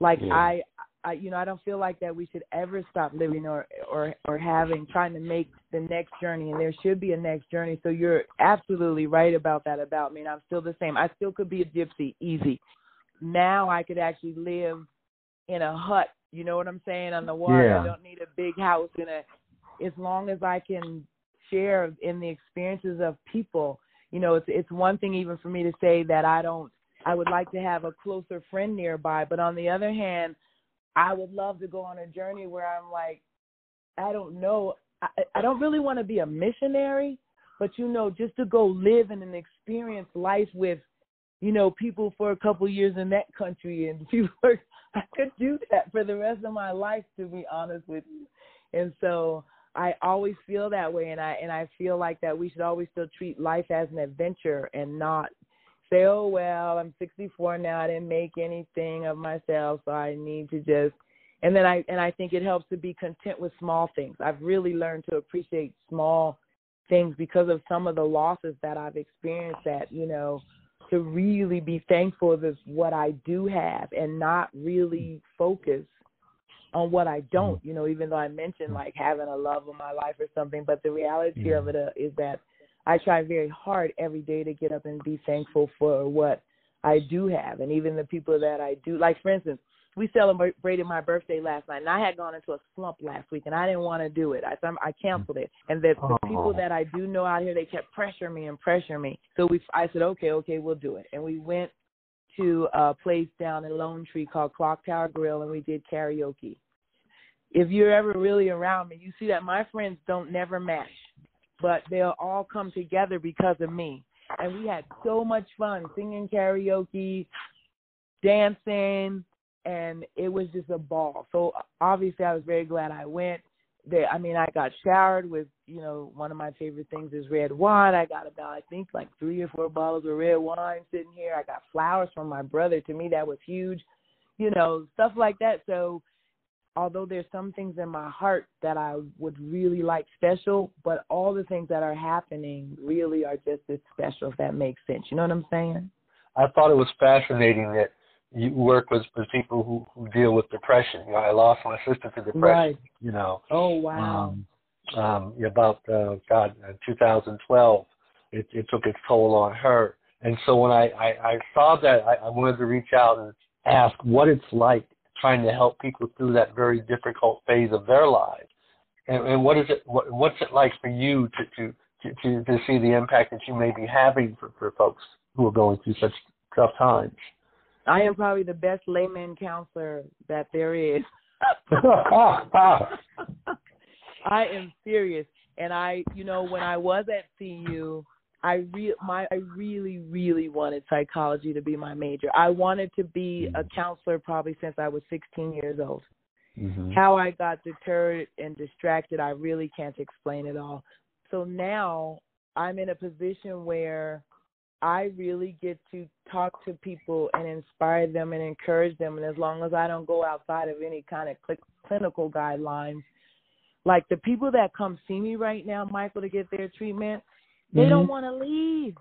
Like yeah. I I, you know, I don't feel like that we should ever stop living or or or having trying to make the next journey, and there should be a next journey. So you're absolutely right about that about me, and I'm still the same. I still could be a gypsy, easy. Now I could actually live in a hut. You know what I'm saying on the water. Yeah. I don't need a big house in a. As long as I can share in the experiences of people, you know, it's it's one thing even for me to say that I don't. I would like to have a closer friend nearby, but on the other hand I would love to go on a journey where I'm like, I don't know, I, I don't really want to be a missionary, but you know, just to go live and experience life with, you know, people for a couple years in that country and people. Are, I could do that for the rest of my life, to be honest with you. And so I always feel that way, and I and I feel like that we should always still treat life as an adventure and not say, oh well, I'm 64 now. I didn't make anything of myself, so I need to just. And then I and I think it helps to be content with small things. I've really learned to appreciate small things because of some of the losses that I've experienced. That you know, to really be thankful of what I do have and not really focus on what I don't. You know, even though I mentioned like having a love of my life or something, but the reality yeah. of it uh, is that I try very hard every day to get up and be thankful for what I do have, and even the people that I do. Like for instance, we celebrated my birthday last night, and I had gone into a slump last week, and I didn't want to do it. I I canceled it, and the, the people that I do know out here, they kept pressuring me and pressuring me. So we, I said, okay, okay, we'll do it, and we went to a place down in Lone Tree called Clock Tower Grill, and we did karaoke. If you're ever really around me, you see that my friends don't never match but they'll all come together because of me. And we had so much fun singing karaoke, dancing, and it was just a ball. So obviously, I was very glad I went. There, I mean, I got showered with, you know, one of my favorite things is red wine. I got about, I think, like three or four bottles of red wine sitting here. I got flowers from my brother. To me, that was huge, you know, stuff like that. So although there's some things in my heart that I would really like special, but all the things that are happening really are just as special, if that makes sense. You know what I'm saying? I thought it was fascinating that you work with, with people who, who deal with depression. You know, I lost my sister to depression. Right. You know. Oh wow. Um, um, about uh, God, uh, 2012, it, it took its toll on her. And so when I, I, I saw that, I, I wanted to reach out and ask what it's like trying to help people through that very difficult phase of their lives. And, and what is it? What, what's it like for you to, to to to see the impact that you may be having for, for folks who are going through such tough times? I am probably the best layman counselor that there is. I am serious. And I, you know, when I was at CU, I re- my I really really wanted psychology to be my major. I wanted to be a mm-hmm. counselor probably since I was 16 years old. Mm-hmm. How I got deterred and distracted, I really can't explain it all. So now I'm in a position where I really get to talk to people and inspire them and encourage them. And as long as I don't go outside of any kind of cl- clinical guidelines, like the people that come see me right now, Michael, to get their treatment, they mm-hmm. don't want to leave.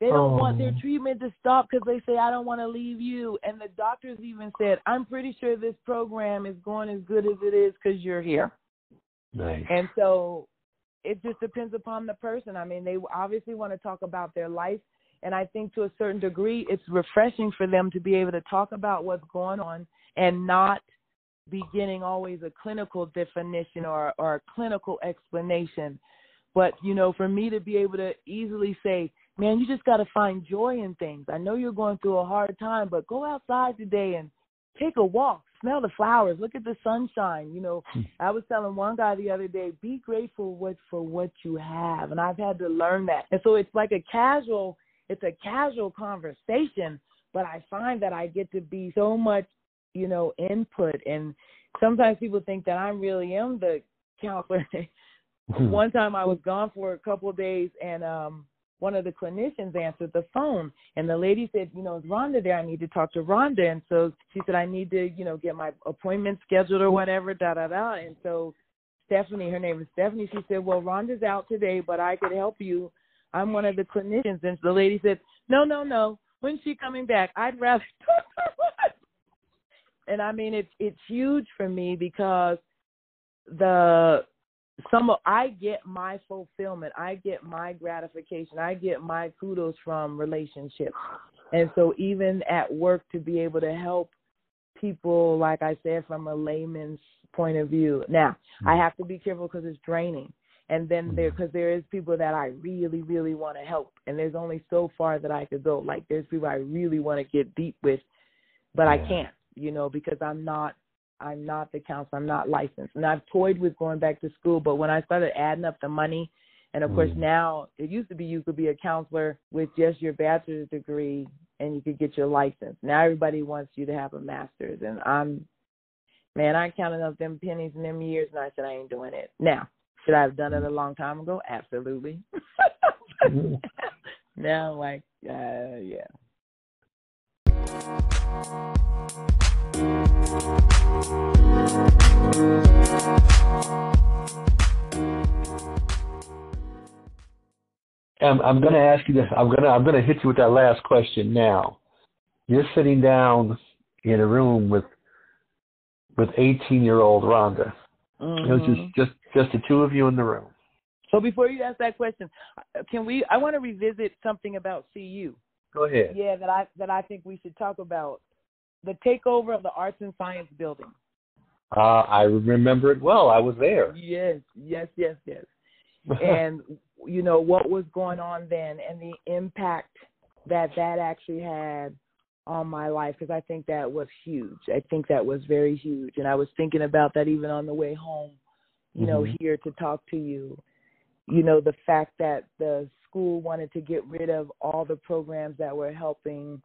They don't oh. want their oh. treatment to stop because they say, I don't want to leave you. And the doctors even said, I'm pretty sure this program is going as good as it is because you're here. Nice. And so it just depends upon the person. I mean, they obviously want to talk about their life. And I think to a certain degree, it's refreshing for them to be able to talk about what's going on and not be getting always a clinical definition or, or a clinical explanation but, you know, for me to be able to easily say, man, you just got to find joy in things. I know you're going through a hard time, but go outside today and take a walk, smell the flowers, look at the sunshine. You know, hmm. I was telling one guy the other day, be grateful what for what you have, and I've had to learn that. And so it's like a casual, it's a casual conversation, but I find that I get to be so much, you know, input. And sometimes people think that I really am the counselor. Hmm. One time I was gone for a couple of days and um one of the clinicians answered the phone and the lady said, you know, is Rhonda there? I need to talk to Rhonda. And so she said, I need to, you know, get my appointment scheduled or whatever, da da da. And so Stephanie, her name is Stephanie, she said, Well, Rhonda's out today, but I could help you. I'm one of the clinicians. And the lady said, No, no, no. When's she coming back? I'd rather talk to her. And I mean it's it's huge for me because the some of, I get my fulfillment, I get my gratification, I get my kudos from relationships. And so even at work to be able to help people like I said from a layman's point of view. Now, I mm-hmm. have to be careful because it's draining. And then there because mm-hmm. there is people that I really really want to help and there's only so far that I could go. Like there's people I really want to get deep with but yeah. I can't, you know, because I'm not I'm not the counselor. I'm not licensed. And I've toyed with going back to school, but when I started adding up the money, and of mm. course now it used to be you could be a counselor with just your bachelor's degree and you could get your license. Now everybody wants you to have a master's, and I'm, man, I counted up them pennies and them years, and I said I ain't doing it. Now, should I have done it a long time ago? Absolutely. now like uh yeah. I'm, I'm going to ask you this. I'm going to I'm going to hit you with that last question now. You're sitting down in a room with with 18 year old Rhonda. Mm-hmm. It was just just just the two of you in the room. So before you ask that question, can we? I want to revisit something about CU. Go ahead. Yeah, that I that I think we should talk about the takeover of the Arts and Science Building. Uh, I remember it well. I was there. Yes, yes, yes, yes. and you know what was going on then, and the impact that that actually had on my life because I think that was huge. I think that was very huge, and I was thinking about that even on the way home. You know, Mhm. here to talk to you. You know, the fact that the school wanted to get rid of all the programs that were helping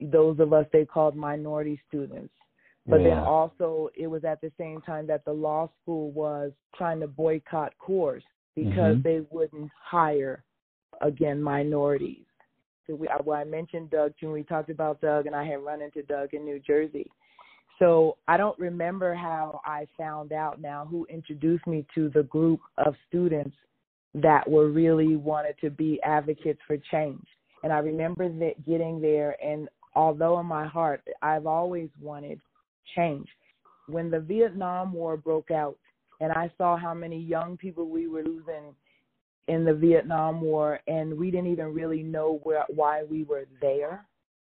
those of us they called minority students. But then also, it was at the same time that the law school was trying to boycott Coors because Mhm. they wouldn't hire, again, minorities. So we, I, well, I mentioned Doug when we talked about Doug, and I had run into Doug in New Jersey. So I don't remember how I found out now who introduced me to the group of students that were really wanted to be advocates for change. And I remember that getting there, and although in my heart I've always wanted change, when the Vietnam War broke out, and I saw how many young people we were losing in the Vietnam War, and we didn't even really know where why we were there.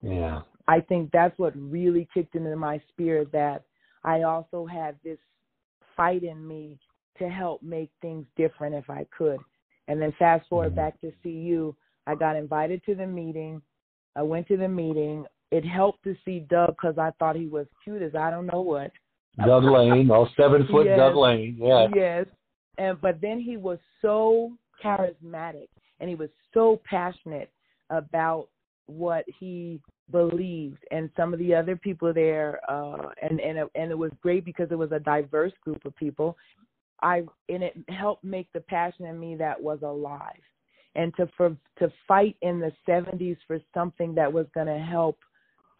Yeah. I think that's what really kicked into my spirit that I also had this fight in me to help make things different if I could. And then fast forward Mhm. back to CU, I got invited to the meeting. I went to the meeting. It helped to see Doug because I thought he was cute as I don't know what. Doug Lane, oh seven foot Yes. Doug Lane. Yeah. Yes. And but then he was so charismatic and he was so passionate about what he believed. And some of the other people there uh and and it, and it was great because it was a diverse group of people. I and it helped make the passion in me that was alive. And to for to fight in the 70s for something that was going to help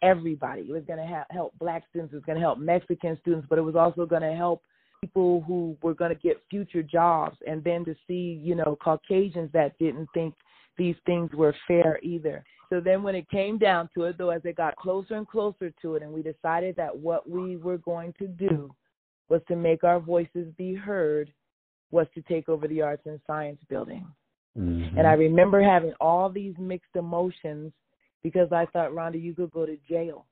everybody. It was going to ha- help black students it was going to help mexican students but it was also going to help people who were going to get future jobs and then to see you know caucasians that didn't think these things were fair either so then when it came down to it though as it got closer and closer to it and we decided that what we were going to do was to make our voices be heard was to take over the arts and science building Mhm. and I remember having all these mixed emotions because I thought, Rhonda, you could go to jail.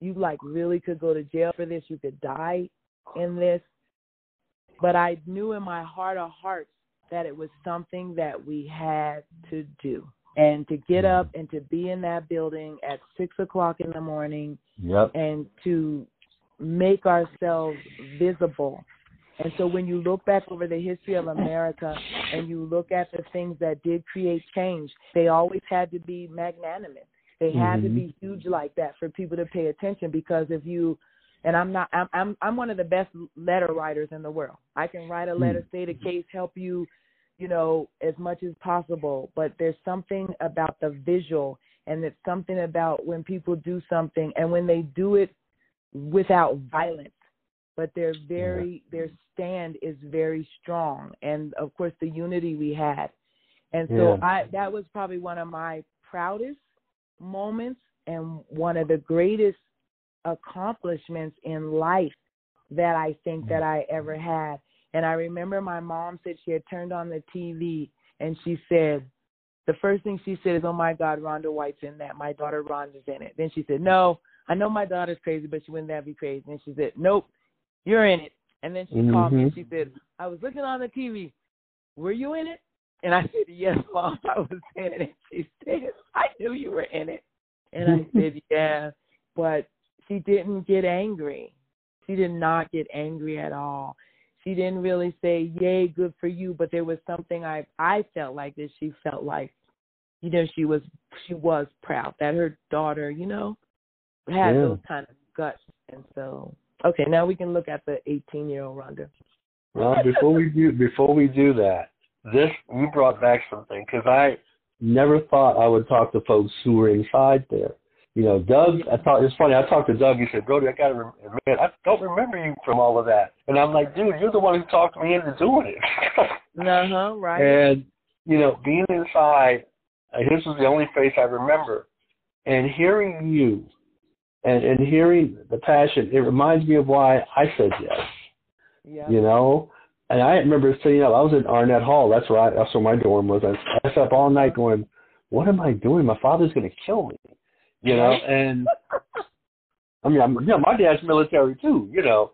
You like really could go to jail for this. You could die in this. But I knew in my heart of hearts that it was something that we had to do. And to get up and to be in that building at six o'clock in the morning Yep. and to make ourselves visible. And so when you look back over the history of America and you look at the things that did create change, they always had to be magnanimous. They had to Mhm. be huge like that for people to pay attention because if you and I'm not I'm I'm I'm one of the best letter writers in the world. I can write a letter, hmm. state a case, help you, you know, as much as possible, but there's something about the visual and it's something about when people do something and when they do it without violence. But they're very their stand is very strong. And of course the unity we had. And so Yeah. i that was probably one of my proudest moments and one of the greatest accomplishments in life that i think that i mm-hmm. ever had and i remember my mom said she had turned on the tv and she said the first thing she said is oh my god rhonda white's in that my daughter rhonda's in it then she said no I know my daughter's crazy, but she wouldn't that be crazy. And she said, Nope, you're in it. And then she called me and she mm-hmm. said, I was looking on the TV. Were you in it? And I said, Yes, Mom, I was in it. And she said, I knew you were in it. And I said, Yeah. But she didn't get angry. She did not get angry at all. She didn't really say, Yay, good for you. But there was something I I felt like that she felt like, you know, she was she was proud that her daughter, you know, had Yeah. those kind of guts. And so, okay, now we can look at the 18 year old Rhonda. Well, before we do before we do that, this you brought back something because I never thought I would talk to folks who were inside there. You know, Doug, I thought it's funny. I talked to Doug. He said, "Brody, I gotta admit, I don't remember you from all of that." And I'm like, "Dude, you're the one who talked me into doing it." uh huh. Right. And you know, being inside, uh, his was the only face I remember, and hearing you, and and hearing the passion, it reminds me of why I said yes. Yeah. You know, and I remember sitting up. I was in Arnett Hall. That's where I, that's where my dorm was. I was up all night going, "What am I doing? My father's going to kill me." You know, and I mean, I'm, you know, my dad's military too, you know,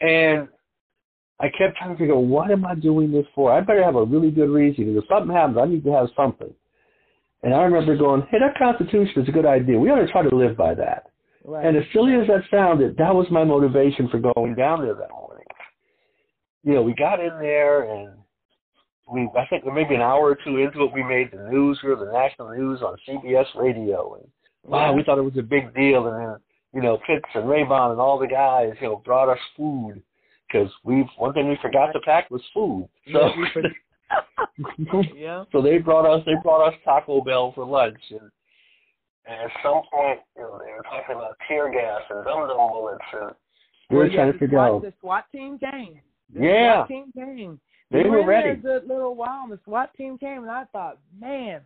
and I kept trying to figure, out what am I doing this for? I better have a really good reason. If something happens, I need to have something. And I remember going, hey, that Constitution is a good idea. We ought to try to live by that. Right. And as silly as that sounded, that was my motivation for going down there that morning. You know, we got in there and we, I think maybe an hour or two into it, we made the news here, the national news on CBS radio. And wow, we thought it was a big deal. And then, you know, Pitts and Raybon and all the guys, you know, brought us food because we one thing we forgot to pack was food. So yeah. so they brought us they brought us Taco Bell for lunch and. And at some point, you know, they were talking about tear gas and dum dum bullets, and we were well, trying yeah, to figure out. The SWAT team came. The Yeah. SWAT team came. They we were ready. a good little while, and the SWAT team came, and I thought, man,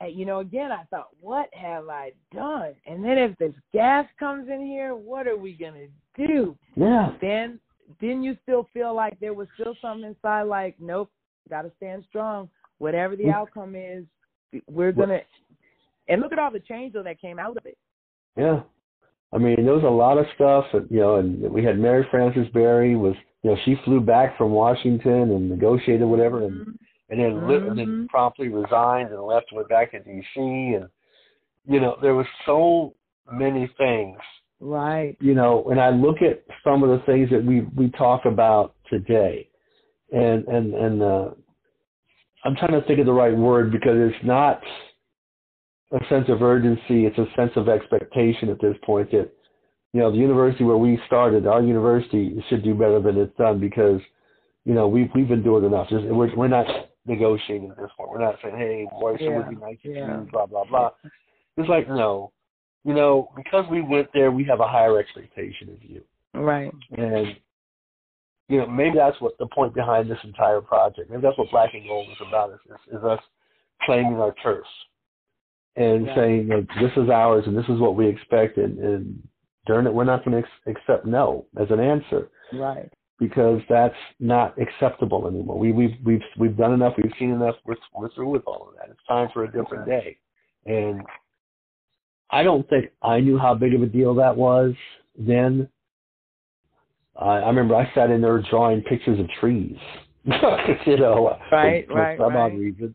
and, you know, again, I thought, what have I done? And then if this gas comes in here, what are we gonna do? Yeah. Then, didn't you still feel like there was still something inside? Like, nope, got to stand strong. Whatever the Mm. outcome is, we're gonna. And look at all the change though that came out of it. Yeah. I mean, there was a lot of stuff, you know, and we had Mary Frances Berry was, you know, she flew back from Washington and negotiated whatever, and Mhm. And then li- and then promptly resigned and left, and went back to D.C. and you know, there was so many things. Right. You know, when I look at some of the things that we we talk about today, and and and uh, I'm trying to think of the right word because it's not a sense of urgency; it's a sense of expectation at this point that you know the university where we started, our university should do better than it's done because you know we've we've been doing enough. Just, we're we're not negotiating at this point. We're not saying, hey, boys, it Yeah, would be nice yeah. you blah blah blah. It's like no, you know, because we went there, we have a higher expectation of you, Right. and you know maybe that's what the point behind this entire project. Maybe that's what Black and Gold is about. Is, is, is us claiming our turf and Right. saying that this is ours and this is what we expect, and, and darn it, we're not going to ex- accept no as an answer Right. Because that's not acceptable anymore. We, we've we've we've done enough. We've seen enough. We're we're through with all of that. It's time for a different day. And I don't think I knew how big of a deal that was then. I, I remember I sat in there drawing pictures of trees. you know, uh, Right, for, right, for some right. odd reason.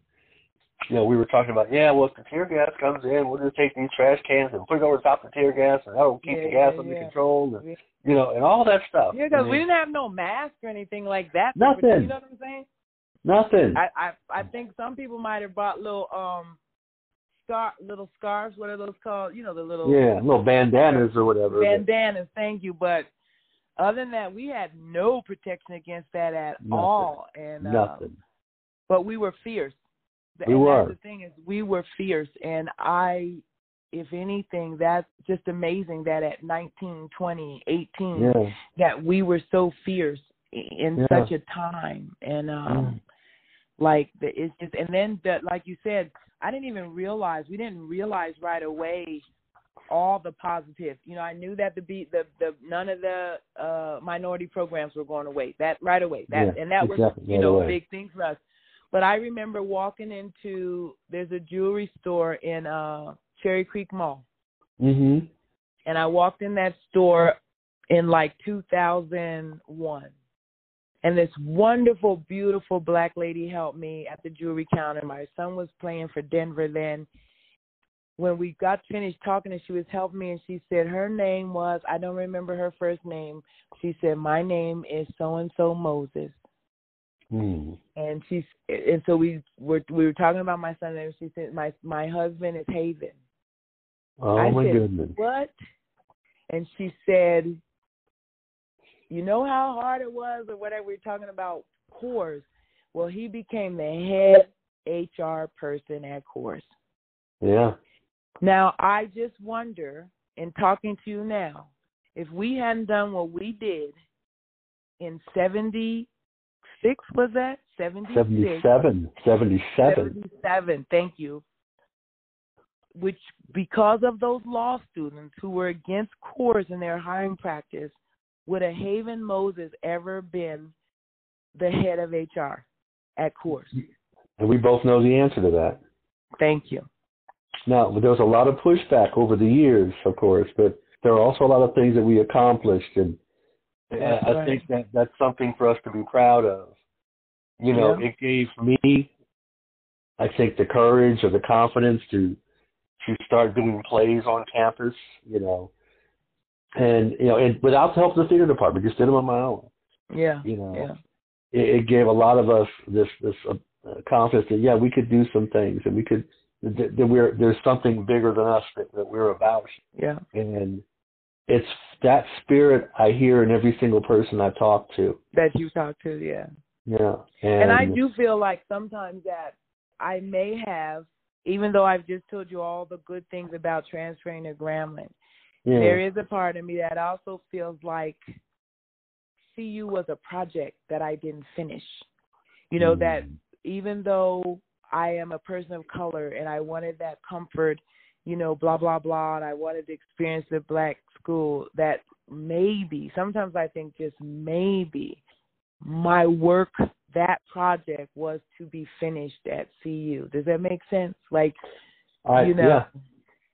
You know, we were talking about, yeah, well, if the tear gas comes in, we'll just take these trash cans and put it over top of the tear gas, and that'll keep Yeah, the gas yeah, under yeah. control, and. You know, and all that stuff. Yeah, because I we didn't have no mask or anything like that. Nothing. You know what I'm saying? nothing. I I I think some people might have brought little um scar little scarves. What are those called? You know the little Yeah, little bandanas or whatever. bandanas. Thank you, but other than that, we had no protection against that at Nothing. all. And uh, Nothing. but we were fierce. We and were. The thing is, we were fierce, and I, if anything, that's just amazing that at 19, 20, 18, Yeah. that we were so fierce in Yeah. such a time, and um, like the it's just, and then that, like you said, I didn't even realize we didn't realize right away all the positive. You know, I knew that the be the the none of the uh minority programs were going away. That right away. That and that was you right know a away. big thing for us. But I remember walking into there's a jewelry store in uh Cherry Creek Mall, Mhm. and I walked in that store in like 2001. And this wonderful, beautiful black lady helped me at the jewelry counter. My son was playing for Denver then. When we got finished talking and she was helping me and she said her name was I don't remember her first name. She said, My name is so and so Moses Mm. and she's and so we were we were talking about my son and she said my my husband is Haven. Oh I my said, goodness. What? And she said, You know how hard it was or whatever we're talking about Coors. Well he became the head HR person at Coors. Yeah. Now, I just wonder, in talking to you now, if we hadn't done what we did in 76, was that? 76? 77. 77. 77, thank you. Which, because of those law students who were against Coors in their hiring practice, would a Haven Moses ever been the head of HR at Coors? And we both know the answer to that. Thank you. Now, there was a lot of pushback over the years, of course, but there are also a lot of things that we accomplished, and That's uh, I right. think that that's something for us to be proud of. You know, Yeah. it gave me, I think, the courage or the confidence to to start doing plays on campus. You know, and you know, and without the help of the theater department, just did them on my own. Yeah. You know, Yeah. it, it gave a lot of us this this uh, confidence that yeah, we could do some things, and we could that, that we're there's something bigger than us that, that we're about, Yeah. and it's that spirit I hear in every single person I talk to. That you talk to, yeah. Yeah, And I do feel like sometimes that I may have, even though I've just told you all the good things about transferring to Grambling, yeah, there is a part of me that also feels like CU was a project that I didn't finish. You know, that Mm. even though I am a person of color and I wanted that comfort, you know, blah, blah, blah, and I wanted to experience the black school, that maybe, sometimes I think just maybe, my work, that project was to be finished at CU. Does that make sense? Like, I, you know, yeah,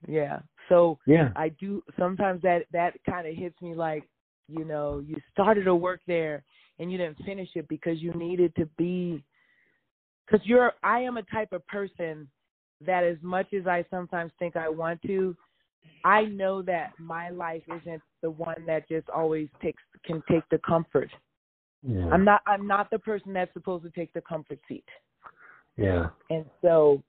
yeah. So yeah, I do sometimes that that kind of hits me like, you know, you started to work there and you didn't finish it because you needed to be cuz you're I am a type of person that as much as I sometimes think I want to, I know that my life isn't the one that just always takes can take the comfort. Yeah, I'm not I'm not the person that's supposed to take the comfort seat. yeah, And so,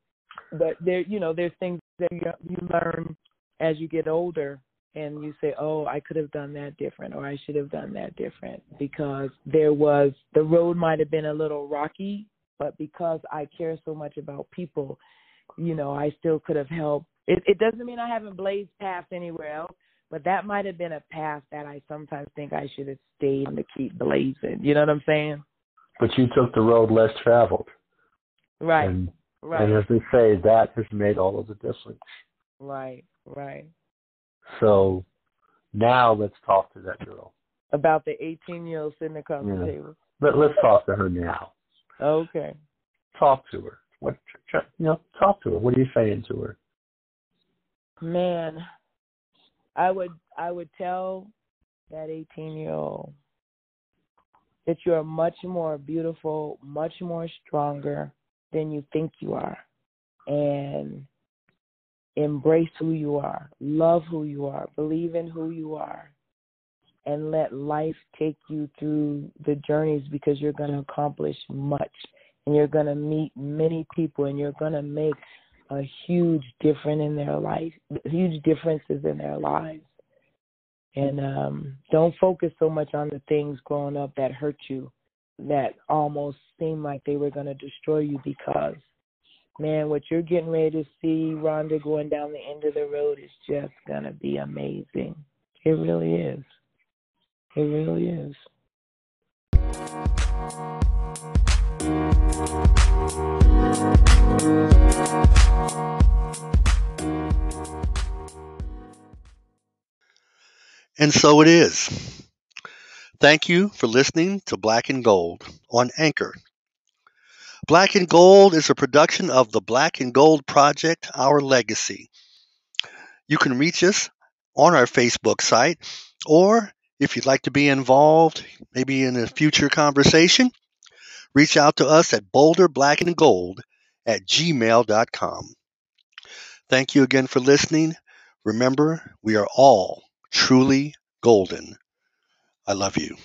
but there, you know, there's things that you, you learn as you get older, and you say, "Oh, I could have done that different, or I should have done that different," because there was the road might have been a little rocky, but because I care so much about people, you know, I still could have helped. It, it doesn't mean I haven't blazed paths anywhere else, but that might have been a path that I sometimes think I should have stayed and to keep blazing. You know what I'm saying? but you took the road less traveled, Right. and right. and as they say, that has made all of the difference. right. Right. So now let's talk to that girl. about the 18 year old sitting across Yeah. the table. Let let's talk to her now. Okay. Talk to her. What you know? Talk to her. What are you saying to her? Man, I would I would tell that 18 year old that you are much more beautiful, much more stronger than you think you are. And embrace who you are, love who you are, believe in who you are, and let life take you through the journeys because you're going to accomplish much. And you're going to meet many people and you're going to make a huge difference in their life, huge differences in their lives. And um, don't focus so much on the things growing up that hurt you, that almost seemed like they were going to destroy you because, man, what you're getting ready to see, Rhonda, going down the end of the road is just going to be amazing. It really is. It really is. And so it is. Thank you for listening to Black and Gold on Anchor. Black and Gold is a production of the Black and Gold Project, Our Legacy. You can reach us on our Facebook site, or if you'd like to be involved, maybe in a future conversation, reach out to us at boulderblackandgold at gmail.com. Thank you again for listening. Remember, we are all truly golden. I love you.